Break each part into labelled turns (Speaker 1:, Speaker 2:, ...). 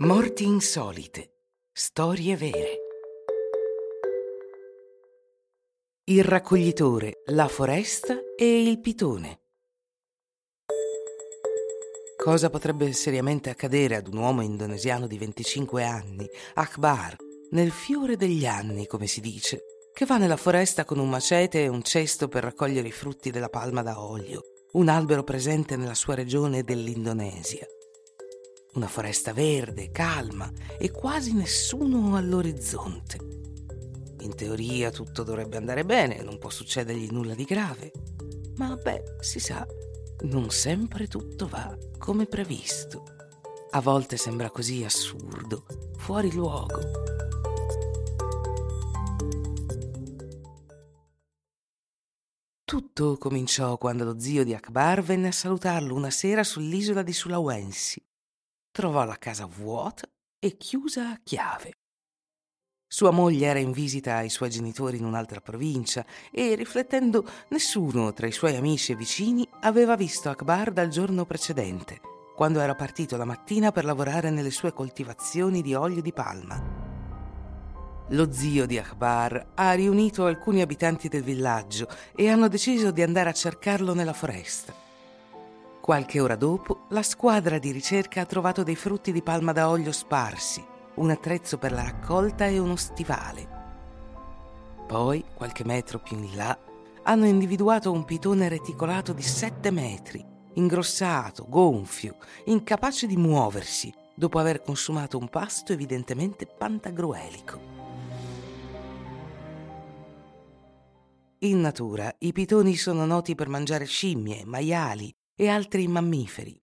Speaker 1: Morti insolite. Storie vere. Il raccoglitore, la foresta e il pitone. Cosa potrebbe seriamente accadere ad un uomo indonesiano di 25 anni, Akbar, nel fiore degli anni, come si dice, che va nella foresta con un macete e un cesto per raccogliere i frutti della palma da olio, un albero presente nella sua regione dell'Indonesia? Una foresta verde, calma e quasi nessuno all'orizzonte. In teoria tutto dovrebbe andare bene, non può succedergli nulla di grave. Ma beh, si sa, non sempre tutto va come previsto. A volte sembra così assurdo, fuori luogo. Tutto cominciò quando lo zio di Akbar venne a salutarlo una sera sull'isola di Sulawesi trovò la casa vuota e chiusa a chiave. Sua moglie era in visita ai suoi genitori in un'altra provincia e, riflettendo, nessuno tra i suoi amici e vicini aveva visto Akbar dal giorno precedente, quando era partito la mattina per lavorare nelle sue coltivazioni di olio di palma. Lo zio di Akbar ha riunito alcuni abitanti del villaggio e hanno deciso di andare a cercarlo nella foresta. Qualche ora dopo, la squadra di ricerca ha trovato dei frutti di palma da olio sparsi, un attrezzo per la raccolta e uno stivale. Poi, qualche metro più in là, hanno individuato un pitone reticolato di sette metri, ingrossato, gonfio, incapace di muoversi, dopo aver consumato un pasto evidentemente pantagruelico. In natura i pitoni sono noti per mangiare scimmie, maiali, e altri mammiferi.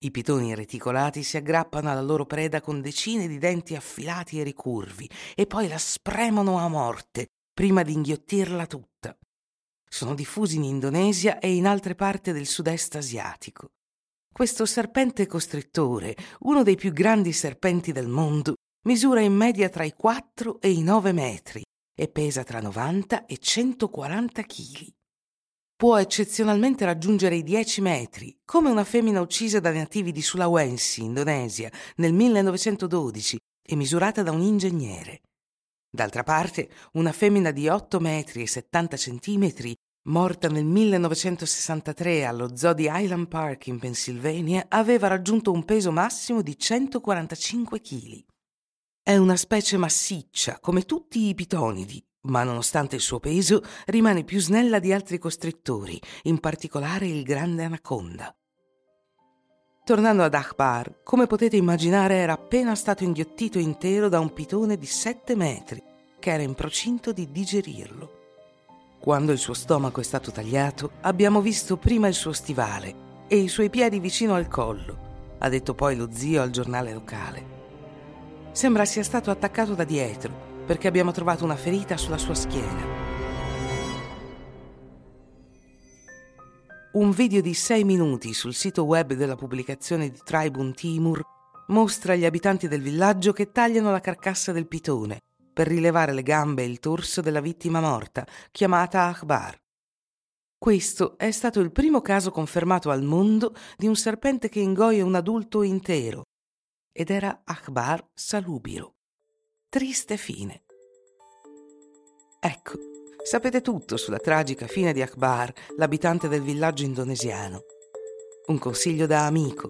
Speaker 1: I pitoni reticolati si aggrappano alla loro preda con decine di denti affilati e ricurvi e poi la spremono a morte prima di inghiottirla tutta. Sono diffusi in Indonesia e in altre parti del sud-est asiatico. Questo serpente costrittore, uno dei più grandi serpenti del mondo, misura in media tra i 4 e i 9 metri e pesa tra 90 e 140 kg può eccezionalmente raggiungere i 10 metri, come una femmina uccisa dai nativi di Sulawesi, Indonesia, nel 1912 e misurata da un ingegnere. D'altra parte, una femmina di 8 metri e 70 centimetri, morta nel 1963 allo zoo di Highland Park in Pennsylvania, aveva raggiunto un peso massimo di 145 kg. È una specie massiccia, come tutti i pitonidi, ma nonostante il suo peso rimane più snella di altri costrittori, in particolare il grande anaconda. Tornando ad Akbar, come potete immaginare era appena stato inghiottito intero da un pitone di sette metri, che era in procinto di digerirlo. Quando il suo stomaco è stato tagliato, abbiamo visto prima il suo stivale e i suoi piedi vicino al collo, ha detto poi lo zio al giornale locale. Sembra sia stato attaccato da dietro perché abbiamo trovato una ferita sulla sua schiena. Un video di 6 minuti sul sito web della pubblicazione di Tribune Timur mostra gli abitanti del villaggio che tagliano la carcassa del pitone per rilevare le gambe e il torso della vittima morta, chiamata Akbar. Questo è stato il primo caso confermato al mondo di un serpente che ingoia un adulto intero, ed era Akbar Salubiro triste fine. Ecco, sapete tutto sulla tragica fine di Akbar, l'abitante del villaggio indonesiano. Un consiglio da amico.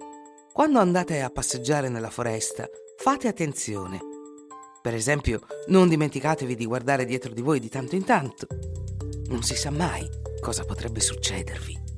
Speaker 1: Quando andate a passeggiare nella foresta, fate attenzione. Per esempio, non dimenticatevi di guardare dietro di voi di tanto in tanto. Non si sa mai cosa potrebbe succedervi.